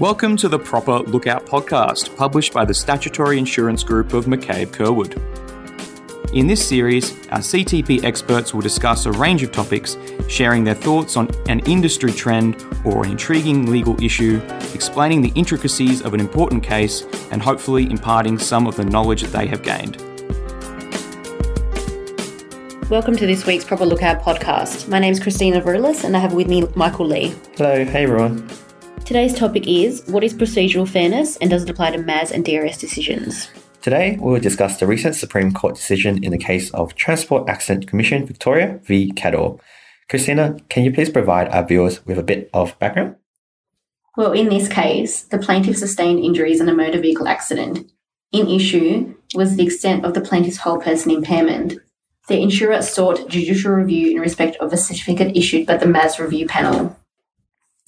Welcome to the Proper Lookout podcast, published by the Statutory Insurance Group of McCabe Curwood. In this series, our CTP experts will discuss a range of topics, sharing their thoughts on an industry trend or an intriguing legal issue, explaining the intricacies of an important case, and hopefully imparting some of the knowledge that they have gained. Welcome to this week's Proper Lookout podcast. My name is Christina Varoulis and I have with me Michael Lee. Hello, hey everyone. Today's topic is what is procedural fairness and does it apply to MAS and DRS decisions? Today, we will discuss the recent Supreme Court decision in the case of Transport Accident Commission Victoria v. Cador. Christina, can you please provide our viewers with a bit of background? Well, in this case, the plaintiff sustained injuries in a motor vehicle accident. In issue was the extent of the plaintiff's whole person impairment. The insurer sought judicial review in respect of a certificate issued by the MAS review panel.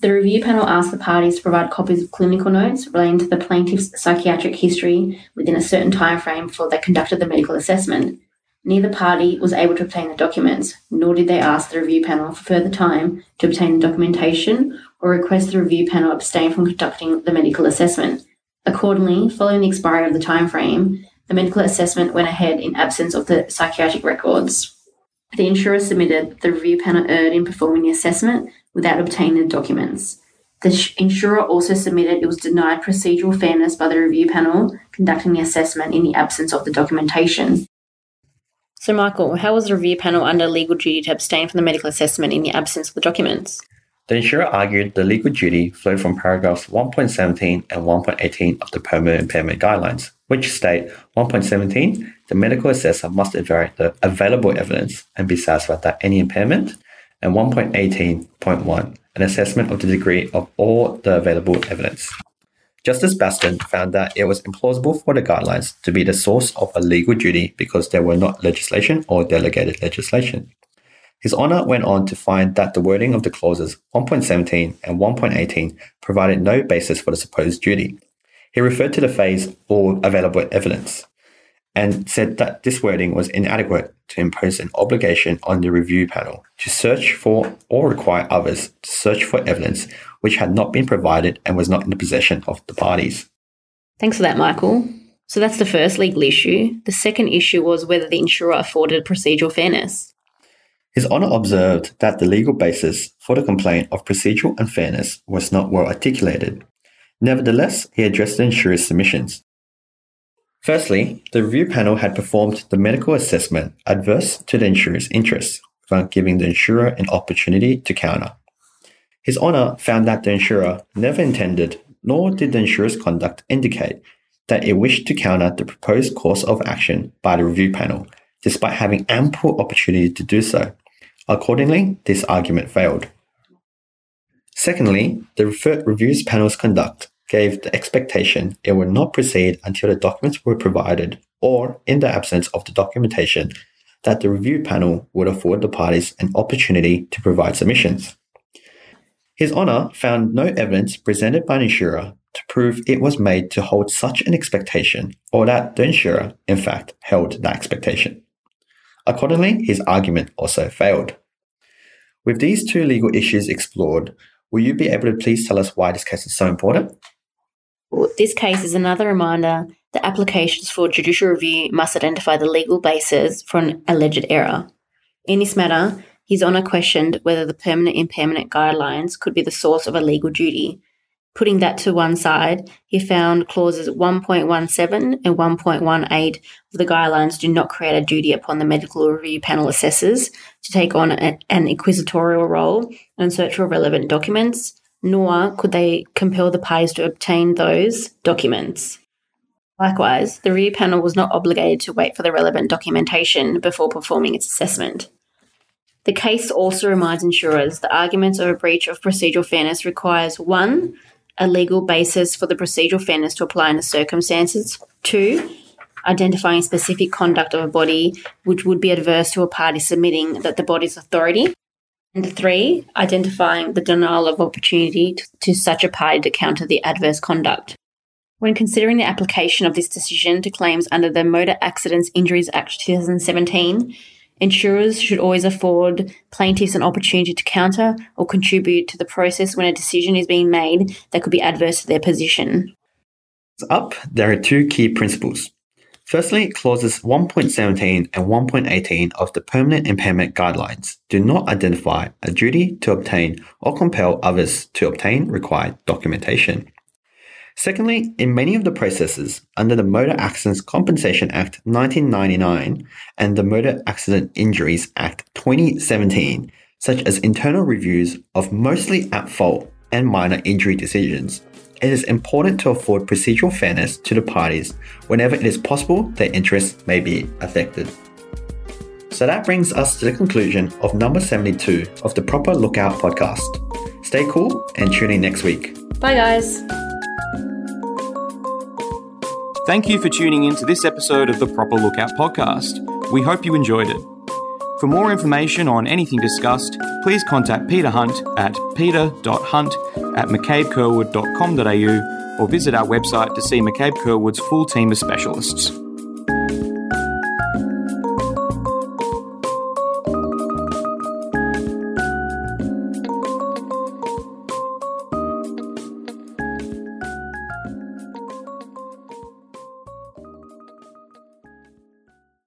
The review panel asked the parties to provide copies of clinical notes relating to the plaintiff's psychiatric history within a certain time frame before they conducted the medical assessment. Neither party was able to obtain the documents, nor did they ask the review panel for further time to obtain the documentation or request the review panel abstain from conducting the medical assessment. Accordingly, following the expiry of the time frame, the medical assessment went ahead in absence of the psychiatric records. The insurer submitted the review panel erred in performing the assessment without obtaining the documents. The insurer also submitted it was denied procedural fairness by the review panel conducting the assessment in the absence of the documentation. So, Michael, how was the review panel under legal duty to abstain from the medical assessment in the absence of the documents? The insurer argued the legal duty flowed from paragraphs 1.17 and 1.18 of the permanent impairment guidelines, which state 1.17 the medical assessor must evaluate the available evidence and be satisfied that any impairment and 1.18.1, an assessment of the degree of all the available evidence. Justice Basten found that it was implausible for the guidelines to be the source of a legal duty because there were not legislation or delegated legislation. His Honour went on to find that the wording of the clauses 1.17 and 1.18 provided no basis for the supposed duty. He referred to the phrase all available evidence and said that this wording was inadequate to impose an obligation on the review panel to search for or require others to search for evidence which had not been provided and was not in the possession of the parties. Thanks for that, Michael. So that's the first legal issue. The second issue was whether the insurer afforded procedural fairness. His Honour observed that the legal basis for the complaint of procedural unfairness was not well articulated. Nevertheless, he addressed the insurer's submissions. Firstly, the review panel had performed the medical assessment adverse to the insurer's interests without giving the insurer an opportunity to counter. His Honour found that the insurer never intended, nor did the insurer's conduct indicate, that it wished to counter the proposed course of action by the review panel, despite having ample opportunity to do so. Accordingly, this argument failed. Secondly, the reviews panel's conduct gave the expectation it would not proceed until the documents were provided, or, in the absence of the documentation, that the review panel would afford the parties an opportunity to provide submissions. His Honour found no evidence presented by an insurer to prove it was made to hold such an expectation, or that the insurer, in fact, held that expectation. Accordingly, his argument also failed. With these two legal issues explored, will you be able to please tell us why this case is so important? This case is another reminder that applications for judicial review must identify the legal basis for an alleged error. In this matter, His Honour questioned whether the permanent impairment guidelines could be the source of a legal duty. Putting that to one side, he found clauses 1.17 and 1.18 of the guidelines do not create a duty upon the medical review panel assessors to take on a, an inquisitorial role and search for relevant documents nor could they compel the parties to obtain those documents. Likewise, the review panel was not obligated to wait for the relevant documentation before performing its assessment. The case also reminds insurers that arguments of a breach of procedural fairness requires one, a legal basis for the procedural fairness to apply in the circumstances, two, identifying specific conduct of a body which would be adverse to a party submitting that the body's authority and three, identifying the denial of opportunity to, to such a party to counter the adverse conduct. When considering the application of this decision to claims under the Motor Accidents Injuries Act 2017, Insurers should always afford plaintiffs an opportunity to counter or contribute to the process when a decision is being made that could be adverse to their position. Up, there are two key principles. Firstly, clauses 1.17 and 1.18 of the Permanent Impairment Guidelines do not identify a duty to obtain or compel others to obtain required documentation. Secondly, in many of the processes under the Motor Accidents Compensation Act 1999 and the Motor Accident Injuries Act 2017, such as internal reviews of mostly at fault and minor injury decisions, it is important to afford procedural fairness to the parties whenever it is possible their interests may be affected. So that brings us to the conclusion of number 72 of the Proper Lookout podcast. Stay cool and tune in next week. Bye, guys. Thank you for tuning in to this episode of the Proper Lookout podcast. We hope you enjoyed it. For more information on anything discussed, please contact Peter Hunt at peter.hunt at mccabecurwood.com.au or visit our website to see McCabe Curwood's full team of specialists.